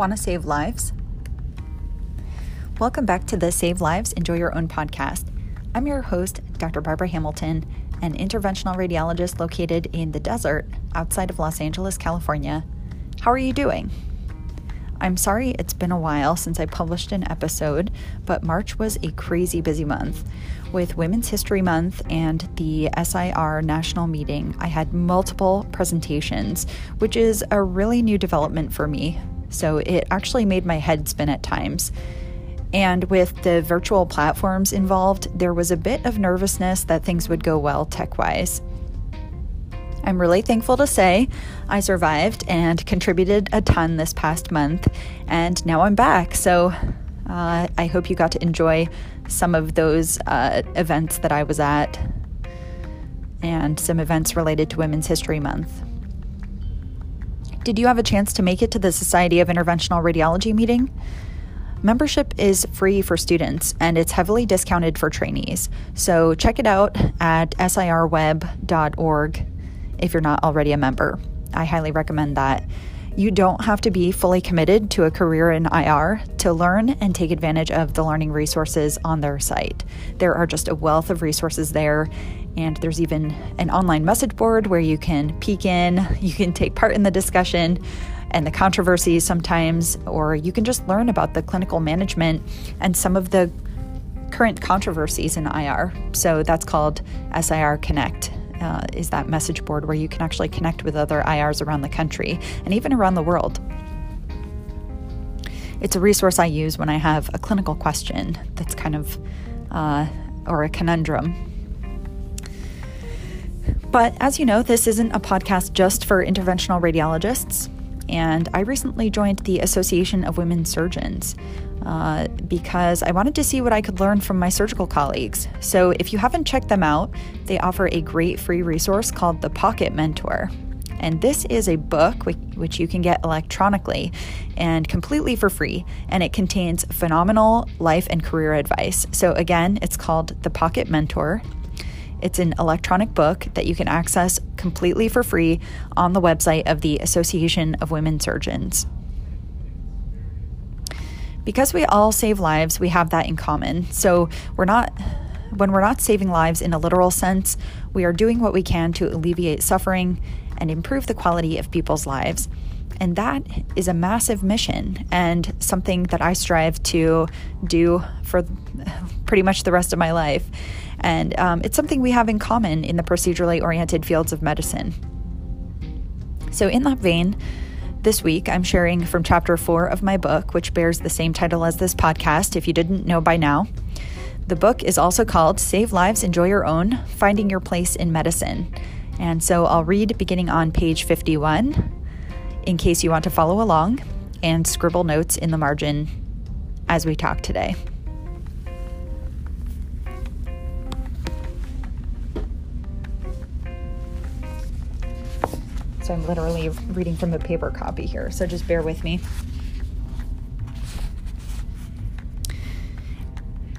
Want to save lives? Welcome back to the Save Lives, Enjoy Your Own podcast. I'm your host, Dr. Barbara Hamilton, an interventional radiologist located in the desert outside of Los Angeles, California. How are you doing? I'm sorry it's been a while since I published an episode, but March was a crazy busy month. With Women's History Month and the SIR National Meeting, I had multiple presentations, which is a really new development for me. So it actually made my head spin at times. And with the virtual platforms involved, there was a bit of nervousness that things would go well tech wise. I'm really thankful to say I survived and contributed a ton this past month, and now I'm back. So uh, I hope you got to enjoy some of those uh, events that I was at and some events related to Women's History Month. Did you have a chance to make it to the Society of Interventional Radiology meeting? Membership is free for students and it's heavily discounted for trainees. So check it out at sirweb.org if you're not already a member. I highly recommend that. You don't have to be fully committed to a career in IR to learn and take advantage of the learning resources on their site. There are just a wealth of resources there, and there's even an online message board where you can peek in, you can take part in the discussion and the controversies sometimes, or you can just learn about the clinical management and some of the current controversies in IR. So that's called SIR Connect uh, is that message board where you can actually connect with other IRs around the country and even around the world. It's a resource I use when I have a clinical question that's kind of, uh, or a conundrum. But as you know, this isn't a podcast just for interventional radiologists. And I recently joined the Association of Women Surgeons, uh, because I wanted to see what I could learn from my surgical colleagues. So, if you haven't checked them out, they offer a great free resource called the Pocket Mentor. And this is a book which you can get electronically and completely for free. And it contains phenomenal life and career advice. So, again, it's called The Pocket Mentor. It's an electronic book that you can access completely for free on the website of the Association of Women Surgeons. Because we all save lives, we have that in common. So we're not when we're not saving lives in a literal sense, we are doing what we can to alleviate suffering and improve the quality of people's lives. And that is a massive mission and something that I strive to do for pretty much the rest of my life. And um, it's something we have in common in the procedurally oriented fields of medicine. So, in that vein, this week, I'm sharing from chapter four of my book, which bears the same title as this podcast, if you didn't know by now. The book is also called Save Lives, Enjoy Your Own Finding Your Place in Medicine. And so I'll read beginning on page 51 in case you want to follow along and scribble notes in the margin as we talk today. I'm literally reading from a paper copy here, so just bear with me.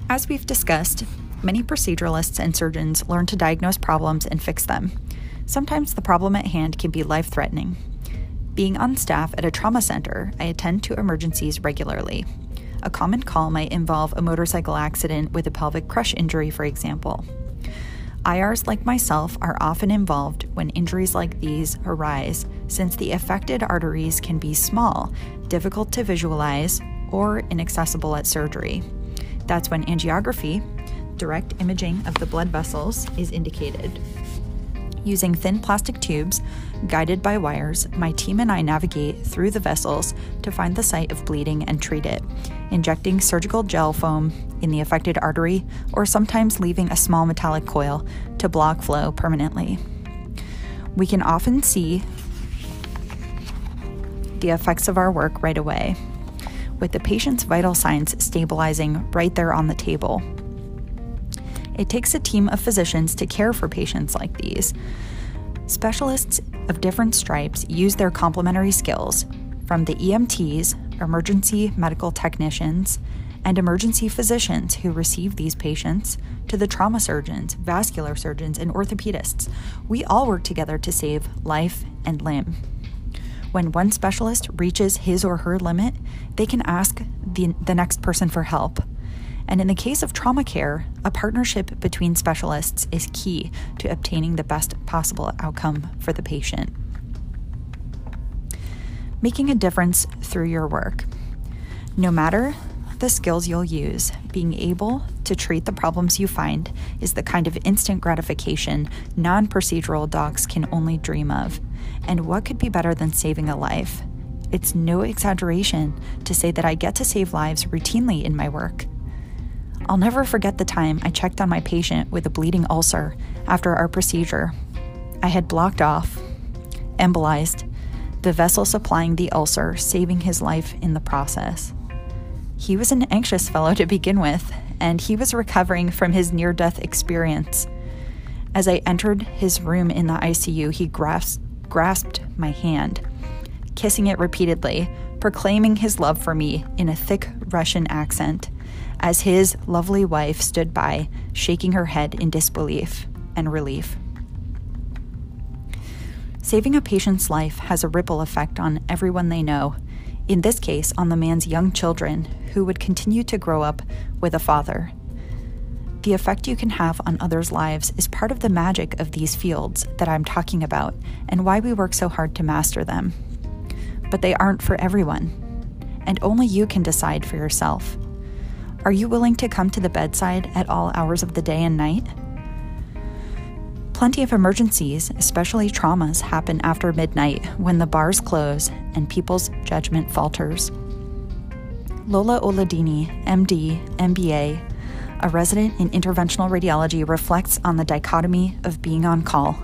As we've discussed, many proceduralists and surgeons learn to diagnose problems and fix them. Sometimes the problem at hand can be life threatening. Being on staff at a trauma center, I attend to emergencies regularly. A common call might involve a motorcycle accident with a pelvic crush injury, for example. IRs like myself are often involved when injuries like these arise, since the affected arteries can be small, difficult to visualize, or inaccessible at surgery. That's when angiography, direct imaging of the blood vessels, is indicated. Using thin plastic tubes, guided by wires, my team and I navigate through the vessels to find the site of bleeding and treat it, injecting surgical gel foam in the affected artery or sometimes leaving a small metallic coil to block flow permanently. We can often see the effects of our work right away, with the patient's vital signs stabilizing right there on the table it takes a team of physicians to care for patients like these. Specialists of different stripes use their complementary skills from the EMTs, emergency medical technicians, and emergency physicians who receive these patients to the trauma surgeons, vascular surgeons, and orthopedists. We all work together to save life and limb. When one specialist reaches his or her limit, they can ask the, the next person for help. And in the case of trauma care, a partnership between specialists is key to obtaining the best possible outcome for the patient. Making a difference through your work. No matter the skills you'll use, being able to treat the problems you find is the kind of instant gratification non procedural docs can only dream of. And what could be better than saving a life? It's no exaggeration to say that I get to save lives routinely in my work. I'll never forget the time I checked on my patient with a bleeding ulcer after our procedure. I had blocked off, embolized, the vessel supplying the ulcer, saving his life in the process. He was an anxious fellow to begin with, and he was recovering from his near death experience. As I entered his room in the ICU, he grasped, grasped my hand, kissing it repeatedly, proclaiming his love for me in a thick Russian accent, as his lovely wife stood by, shaking her head in disbelief and relief. Saving a patient's life has a ripple effect on everyone they know, in this case, on the man's young children who would continue to grow up with a father. The effect you can have on others' lives is part of the magic of these fields that I'm talking about and why we work so hard to master them. But they aren't for everyone, and only you can decide for yourself. Are you willing to come to the bedside at all hours of the day and night? Plenty of emergencies, especially traumas, happen after midnight when the bars close and people's judgment falters. Lola Oladini, MD, MBA, a resident in interventional radiology, reflects on the dichotomy of being on call.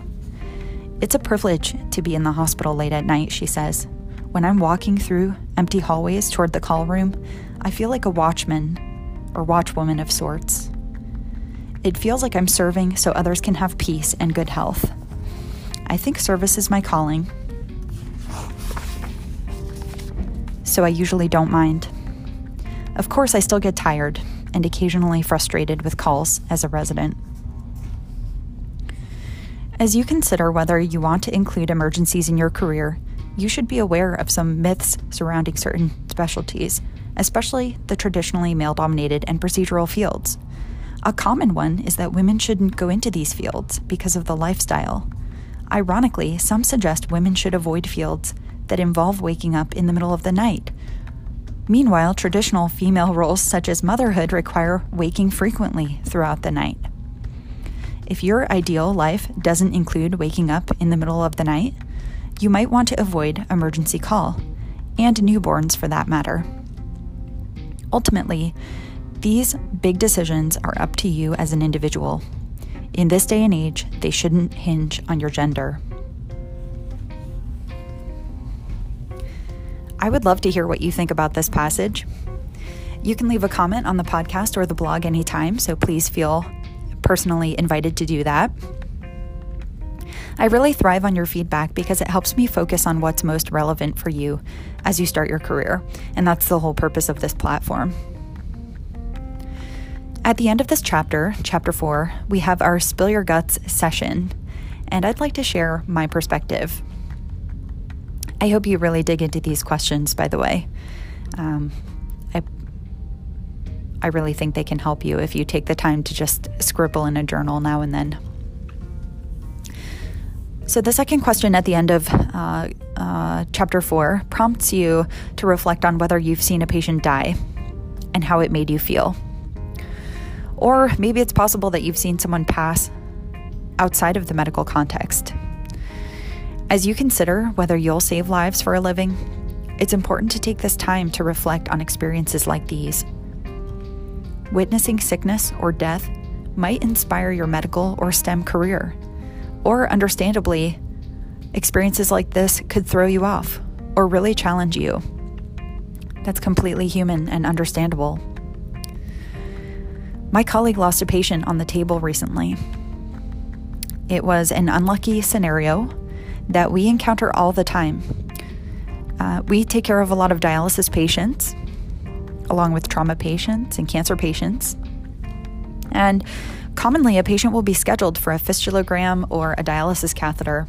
It's a privilege to be in the hospital late at night, she says. When I'm walking through empty hallways toward the call room, I feel like a watchman or watchwoman of sorts. It feels like I'm serving so others can have peace and good health. I think service is my calling, so I usually don't mind. Of course, I still get tired and occasionally frustrated with calls as a resident. As you consider whether you want to include emergencies in your career, you should be aware of some myths surrounding certain specialties, especially the traditionally male dominated and procedural fields. A common one is that women shouldn't go into these fields because of the lifestyle. Ironically, some suggest women should avoid fields that involve waking up in the middle of the night. Meanwhile, traditional female roles such as motherhood require waking frequently throughout the night. If your ideal life doesn't include waking up in the middle of the night, you might want to avoid emergency call, and newborns for that matter. Ultimately, these big decisions are up to you as an individual. In this day and age, they shouldn't hinge on your gender. I would love to hear what you think about this passage. You can leave a comment on the podcast or the blog anytime, so please feel personally invited to do that. I really thrive on your feedback because it helps me focus on what's most relevant for you as you start your career, and that's the whole purpose of this platform. At the end of this chapter, chapter four, we have our Spill Your Guts session, and I'd like to share my perspective. I hope you really dig into these questions, by the way. Um, I, I really think they can help you if you take the time to just scribble in a journal now and then. So, the second question at the end of uh, uh, chapter four prompts you to reflect on whether you've seen a patient die and how it made you feel. Or maybe it's possible that you've seen someone pass outside of the medical context. As you consider whether you'll save lives for a living, it's important to take this time to reflect on experiences like these. Witnessing sickness or death might inspire your medical or STEM career, or understandably, experiences like this could throw you off or really challenge you. That's completely human and understandable. My colleague lost a patient on the table recently. It was an unlucky scenario that we encounter all the time. Uh, we take care of a lot of dialysis patients, along with trauma patients and cancer patients. And commonly, a patient will be scheduled for a fistulogram or a dialysis catheter.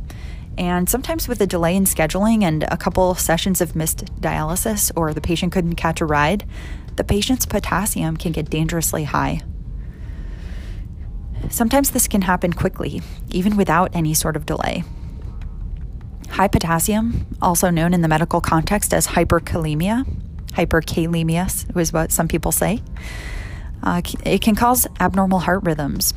And sometimes, with a delay in scheduling and a couple sessions of missed dialysis, or the patient couldn't catch a ride, the patient's potassium can get dangerously high. Sometimes this can happen quickly, even without any sort of delay. High potassium, also known in the medical context as hyperkalemia, hyperkalemia is what some people say, uh, it can cause abnormal heart rhythms,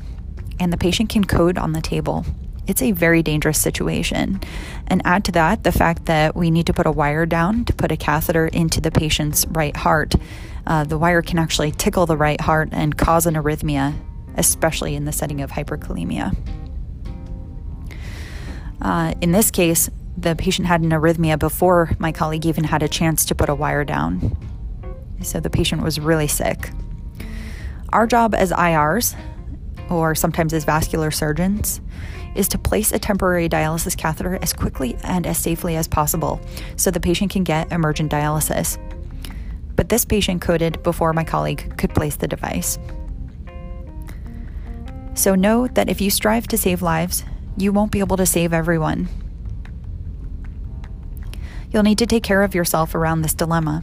and the patient can code on the table. It's a very dangerous situation. And add to that the fact that we need to put a wire down to put a catheter into the patient's right heart. Uh, the wire can actually tickle the right heart and cause an arrhythmia, especially in the setting of hyperkalemia. Uh, in this case, the patient had an arrhythmia before my colleague even had a chance to put a wire down. So the patient was really sick. Our job as IRs, or sometimes as vascular surgeons, is to place a temporary dialysis catheter as quickly and as safely as possible so the patient can get emergent dialysis. But this patient coded before my colleague could place the device. So know that if you strive to save lives, you won't be able to save everyone. You'll need to take care of yourself around this dilemma.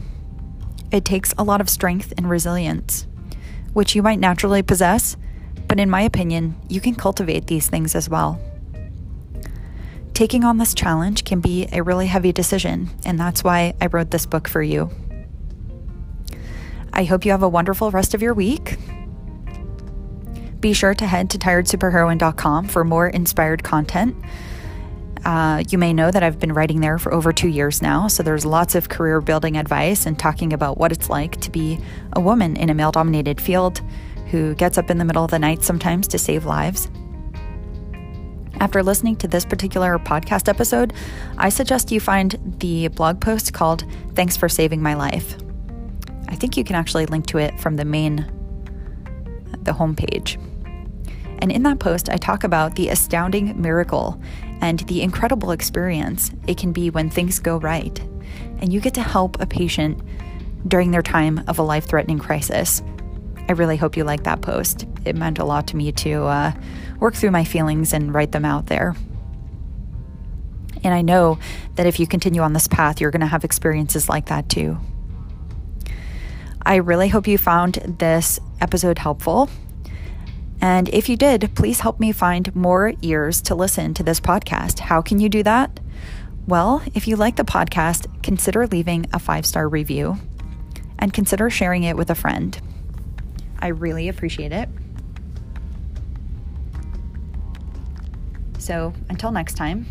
It takes a lot of strength and resilience, which you might naturally possess, but in my opinion, you can cultivate these things as well. Taking on this challenge can be a really heavy decision, and that's why I wrote this book for you. I hope you have a wonderful rest of your week. Be sure to head to tiredsuperheroine.com for more inspired content. Uh, you may know that I've been writing there for over two years now, so there's lots of career building advice and talking about what it's like to be a woman in a male dominated field who gets up in the middle of the night sometimes to save lives. After listening to this particular podcast episode, I suggest you find the blog post called Thanks for Saving My Life. I think you can actually link to it from the main, the homepage. And in that post, I talk about the astounding miracle and the incredible experience it can be when things go right. And you get to help a patient during their time of a life threatening crisis. I really hope you like that post. It meant a lot to me to uh, work through my feelings and write them out there. And I know that if you continue on this path, you're going to have experiences like that too. I really hope you found this episode helpful. And if you did, please help me find more ears to listen to this podcast. How can you do that? Well, if you like the podcast, consider leaving a five star review and consider sharing it with a friend. I really appreciate it. So until next time,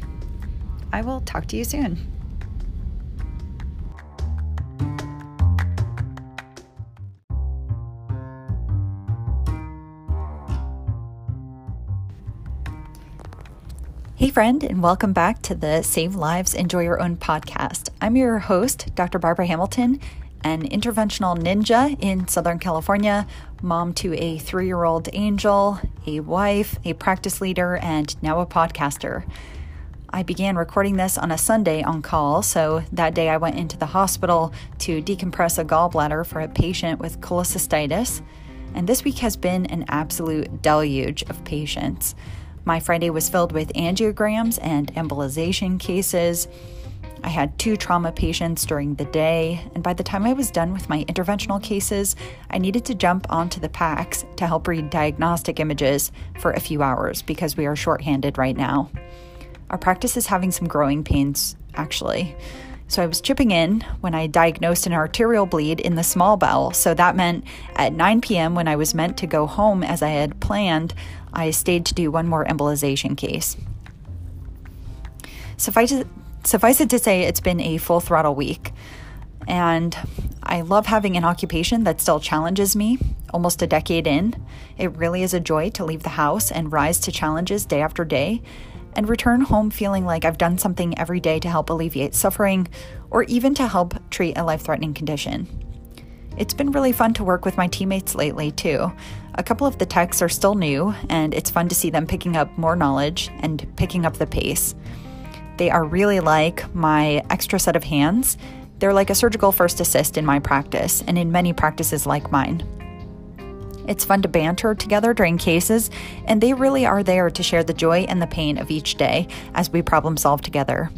I will talk to you soon. Hey, friend, and welcome back to the Save Lives, Enjoy Your Own podcast. I'm your host, Dr. Barbara Hamilton, an interventional ninja in Southern California, mom to a three year old angel, a wife, a practice leader, and now a podcaster. I began recording this on a Sunday on call, so that day I went into the hospital to decompress a gallbladder for a patient with cholecystitis. And this week has been an absolute deluge of patients. My Friday was filled with angiograms and embolization cases. I had two trauma patients during the day, and by the time I was done with my interventional cases, I needed to jump onto the PACS to help read diagnostic images for a few hours because we are shorthanded right now. Our practice is having some growing pains, actually. So I was chipping in when I diagnosed an arterial bleed in the small bowel. So that meant at 9 p.m., when I was meant to go home as I had planned, I stayed to do one more embolization case. Suffice it, suffice it to say, it's been a full throttle week. And I love having an occupation that still challenges me almost a decade in. It really is a joy to leave the house and rise to challenges day after day and return home feeling like I've done something every day to help alleviate suffering or even to help treat a life threatening condition. It's been really fun to work with my teammates lately, too. A couple of the techs are still new, and it's fun to see them picking up more knowledge and picking up the pace. They are really like my extra set of hands. They're like a surgical first assist in my practice and in many practices like mine. It's fun to banter together during cases, and they really are there to share the joy and the pain of each day as we problem solve together.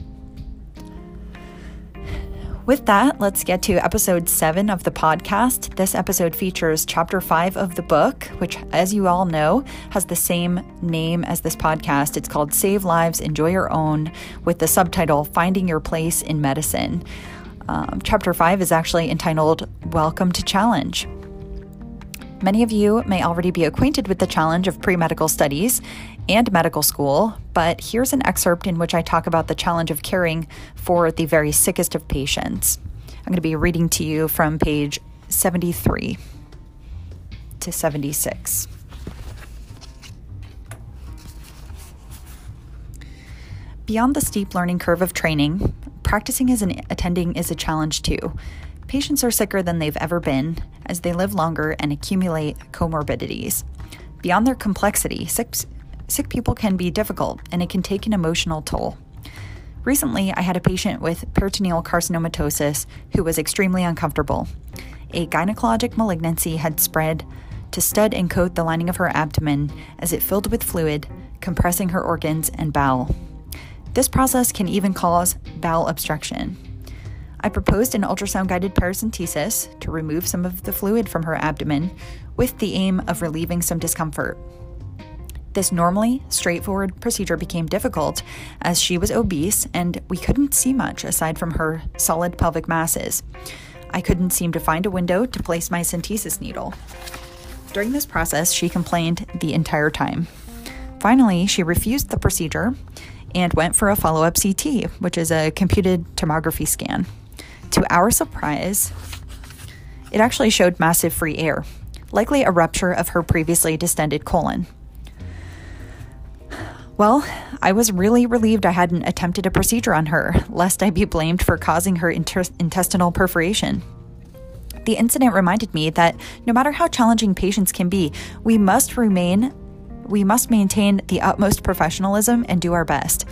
With that, let's get to episode seven of the podcast. This episode features chapter five of the book, which, as you all know, has the same name as this podcast. It's called Save Lives, Enjoy Your Own, with the subtitle Finding Your Place in Medicine. Um, chapter five is actually entitled Welcome to Challenge. Many of you may already be acquainted with the challenge of pre medical studies and medical school, but here's an excerpt in which I talk about the challenge of caring for the very sickest of patients. I'm going to be reading to you from page 73 to 76. Beyond the steep learning curve of training, practicing as an attending is a challenge too. Patients are sicker than they've ever been as they live longer and accumulate comorbidities. Beyond their complexity, sick, sick people can be difficult and it can take an emotional toll. Recently, I had a patient with peritoneal carcinomatosis who was extremely uncomfortable. A gynecologic malignancy had spread to stud and coat the lining of her abdomen as it filled with fluid, compressing her organs and bowel. This process can even cause bowel obstruction. I proposed an ultrasound guided paracentesis to remove some of the fluid from her abdomen with the aim of relieving some discomfort. This normally straightforward procedure became difficult as she was obese and we couldn't see much aside from her solid pelvic masses. I couldn't seem to find a window to place my centesis needle. During this process, she complained the entire time. Finally, she refused the procedure and went for a follow up CT, which is a computed tomography scan. To our surprise, it actually showed massive free air, likely a rupture of her previously distended colon. Well, I was really relieved I hadn't attempted a procedure on her, lest I be blamed for causing her inter- intestinal perforation. The incident reminded me that no matter how challenging patients can be, we must remain we must maintain the utmost professionalism and do our best.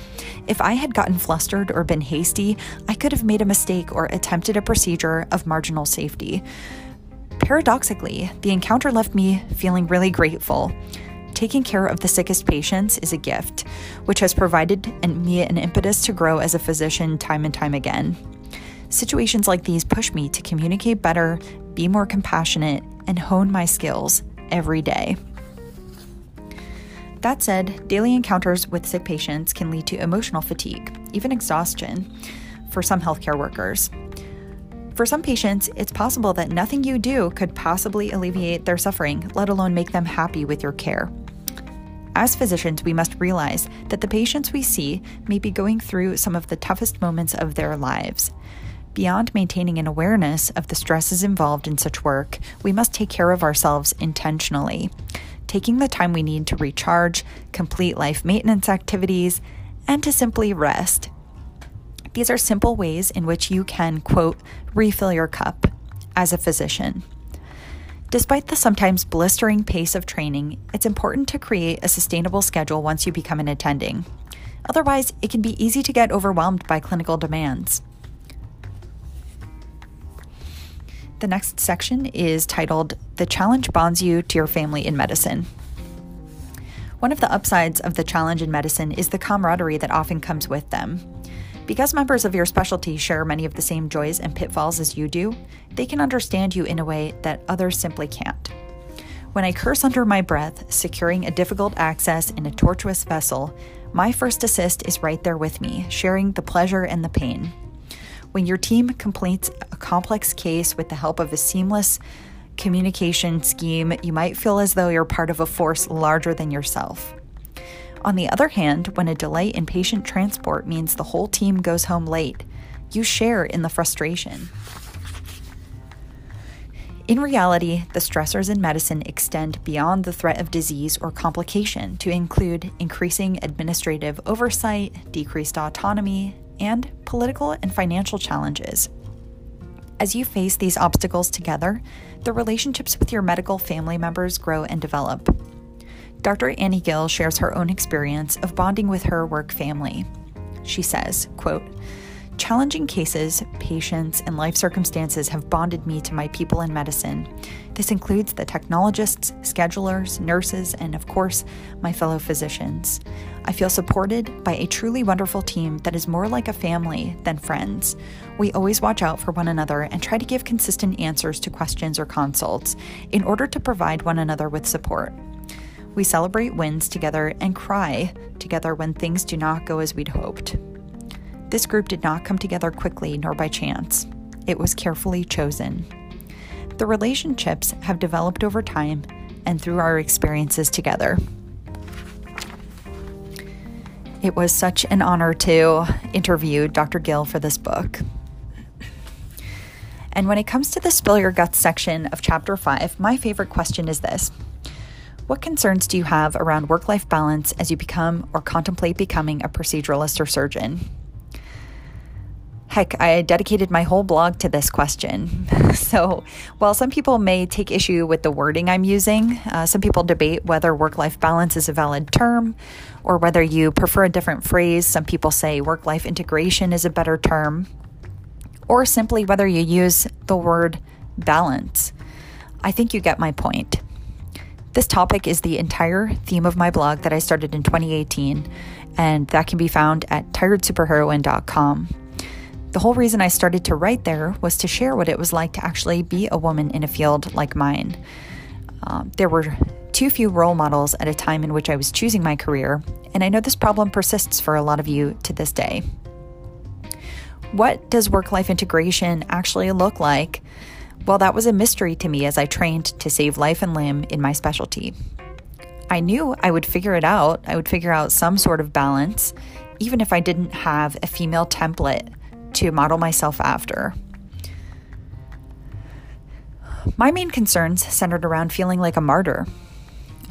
If I had gotten flustered or been hasty, I could have made a mistake or attempted a procedure of marginal safety. Paradoxically, the encounter left me feeling really grateful. Taking care of the sickest patients is a gift, which has provided me an impetus to grow as a physician time and time again. Situations like these push me to communicate better, be more compassionate, and hone my skills every day. That said, daily encounters with sick patients can lead to emotional fatigue, even exhaustion, for some healthcare workers. For some patients, it's possible that nothing you do could possibly alleviate their suffering, let alone make them happy with your care. As physicians, we must realize that the patients we see may be going through some of the toughest moments of their lives. Beyond maintaining an awareness of the stresses involved in such work, we must take care of ourselves intentionally taking the time we need to recharge, complete life maintenance activities, and to simply rest. These are simple ways in which you can, quote, refill your cup as a physician. Despite the sometimes blistering pace of training, it's important to create a sustainable schedule once you become an attending. Otherwise, it can be easy to get overwhelmed by clinical demands. The next section is titled The Challenge Bonds You to Your Family in Medicine. One of the upsides of the challenge in medicine is the camaraderie that often comes with them. Because members of your specialty share many of the same joys and pitfalls as you do, they can understand you in a way that others simply can't. When I curse under my breath, securing a difficult access in a tortuous vessel, my first assist is right there with me, sharing the pleasure and the pain. When your team completes a complex case with the help of a seamless communication scheme, you might feel as though you're part of a force larger than yourself. On the other hand, when a delay in patient transport means the whole team goes home late, you share in the frustration. In reality, the stressors in medicine extend beyond the threat of disease or complication to include increasing administrative oversight, decreased autonomy, and political and financial challenges. As you face these obstacles together, the relationships with your medical family members grow and develop. Dr. Annie Gill shares her own experience of bonding with her work family. She says, quote, Challenging cases, patients, and life circumstances have bonded me to my people in medicine. This includes the technologists, schedulers, nurses, and of course, my fellow physicians. I feel supported by a truly wonderful team that is more like a family than friends. We always watch out for one another and try to give consistent answers to questions or consults in order to provide one another with support. We celebrate wins together and cry together when things do not go as we'd hoped. This group did not come together quickly nor by chance. It was carefully chosen. The relationships have developed over time and through our experiences together. It was such an honor to interview Dr. Gill for this book. And when it comes to the Spill Your Guts section of Chapter 5, my favorite question is this What concerns do you have around work life balance as you become or contemplate becoming a proceduralist or surgeon? Heck, I dedicated my whole blog to this question. so, while some people may take issue with the wording I'm using, uh, some people debate whether work life balance is a valid term or whether you prefer a different phrase. Some people say work life integration is a better term, or simply whether you use the word balance. I think you get my point. This topic is the entire theme of my blog that I started in 2018, and that can be found at tiredsuperheroine.com. The whole reason I started to write there was to share what it was like to actually be a woman in a field like mine. Um, there were too few role models at a time in which I was choosing my career, and I know this problem persists for a lot of you to this day. What does work life integration actually look like? Well, that was a mystery to me as I trained to save life and limb in my specialty. I knew I would figure it out. I would figure out some sort of balance, even if I didn't have a female template to model myself after. My main concerns centered around feeling like a martyr.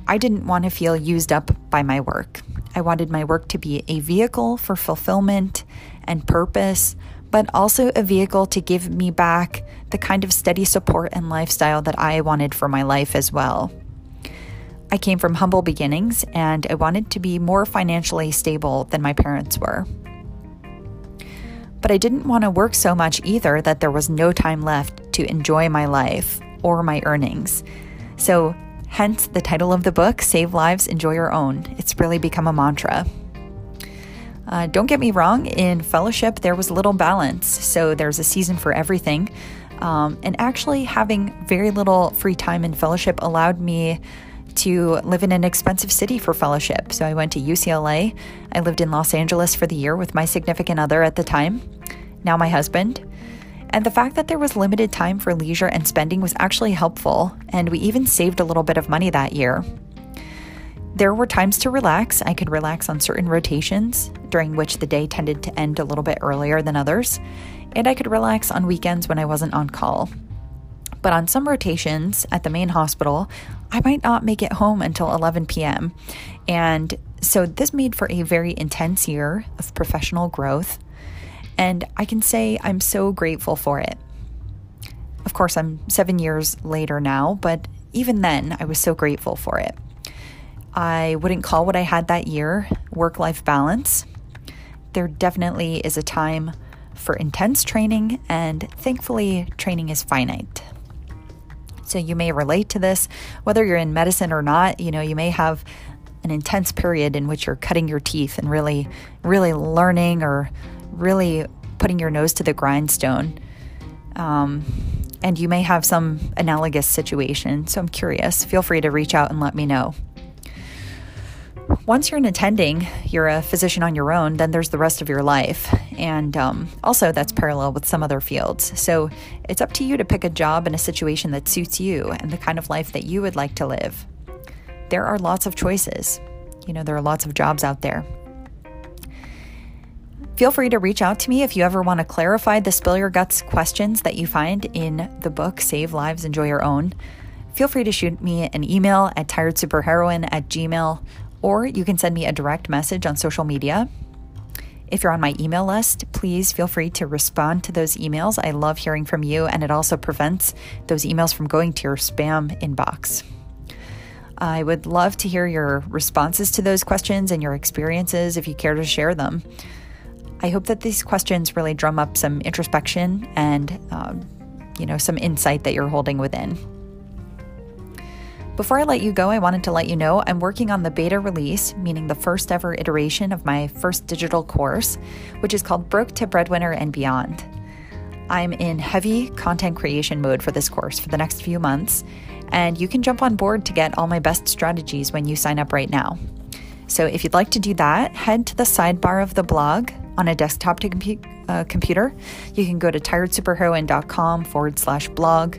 I didn't want to feel used up by my work. I wanted my work to be a vehicle for fulfillment and purpose, but also a vehicle to give me back the kind of steady support and lifestyle that I wanted for my life as well. I came from humble beginnings and I wanted to be more financially stable than my parents were. But I didn't want to work so much either that there was no time left to enjoy my life or my earnings. So, hence the title of the book, Save Lives, Enjoy Your Own. It's really become a mantra. Uh, don't get me wrong, in fellowship, there was little balance. So, there's a season for everything. Um, and actually, having very little free time in fellowship allowed me to live in an expensive city for fellowship. So I went to UCLA. I lived in Los Angeles for the year with my significant other at the time, now my husband. And the fact that there was limited time for leisure and spending was actually helpful, and we even saved a little bit of money that year. There were times to relax. I could relax on certain rotations, during which the day tended to end a little bit earlier than others, and I could relax on weekends when I wasn't on call. But on some rotations at the main hospital, I might not make it home until 11 p.m. And so this made for a very intense year of professional growth. And I can say I'm so grateful for it. Of course, I'm seven years later now, but even then, I was so grateful for it. I wouldn't call what I had that year work life balance. There definitely is a time for intense training, and thankfully, training is finite. So you may relate to this, whether you're in medicine or not. You know, you may have an intense period in which you're cutting your teeth and really, really learning or really putting your nose to the grindstone. Um, and you may have some analogous situation. So I'm curious. Feel free to reach out and let me know once you're an attending, you're a physician on your own, then there's the rest of your life. And um, also, that's parallel with some other fields. So it's up to you to pick a job and a situation that suits you and the kind of life that you would like to live. There are lots of choices. You know, there are lots of jobs out there. Feel free to reach out to me if you ever want to clarify the spill your guts questions that you find in the book Save Lives, Enjoy Your Own. Feel free to shoot me an email at tiredsuperheroine at gmail or you can send me a direct message on social media. If you're on my email list, please feel free to respond to those emails. I love hearing from you, and it also prevents those emails from going to your spam inbox. I would love to hear your responses to those questions and your experiences if you care to share them. I hope that these questions really drum up some introspection and, um, you know, some insight that you're holding within. Before I let you go, I wanted to let you know I'm working on the beta release, meaning the first ever iteration of my first digital course, which is called Broke to Breadwinner and Beyond. I'm in heavy content creation mode for this course for the next few months, and you can jump on board to get all my best strategies when you sign up right now. So if you'd like to do that, head to the sidebar of the blog on a desktop to compu- uh, computer. You can go to tiredsuperheroine.com forward slash blog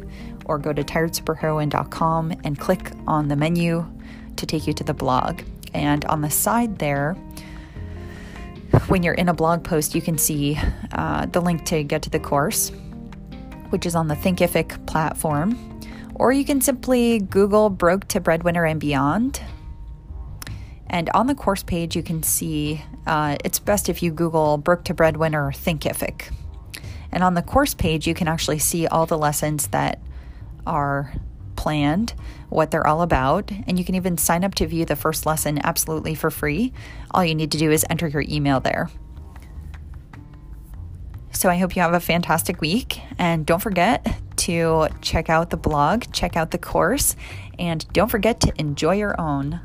or go to tiredsuperheroine.com and click on the menu to take you to the blog. And on the side there, when you're in a blog post, you can see uh, the link to get to the course, which is on the Thinkific platform. Or you can simply Google Broke to Breadwinner and Beyond. And on the course page, you can see uh, it's best if you Google Broke to Breadwinner Thinkific. And on the course page, you can actually see all the lessons that are planned, what they're all about, and you can even sign up to view the first lesson absolutely for free. All you need to do is enter your email there. So I hope you have a fantastic week, and don't forget to check out the blog, check out the course, and don't forget to enjoy your own.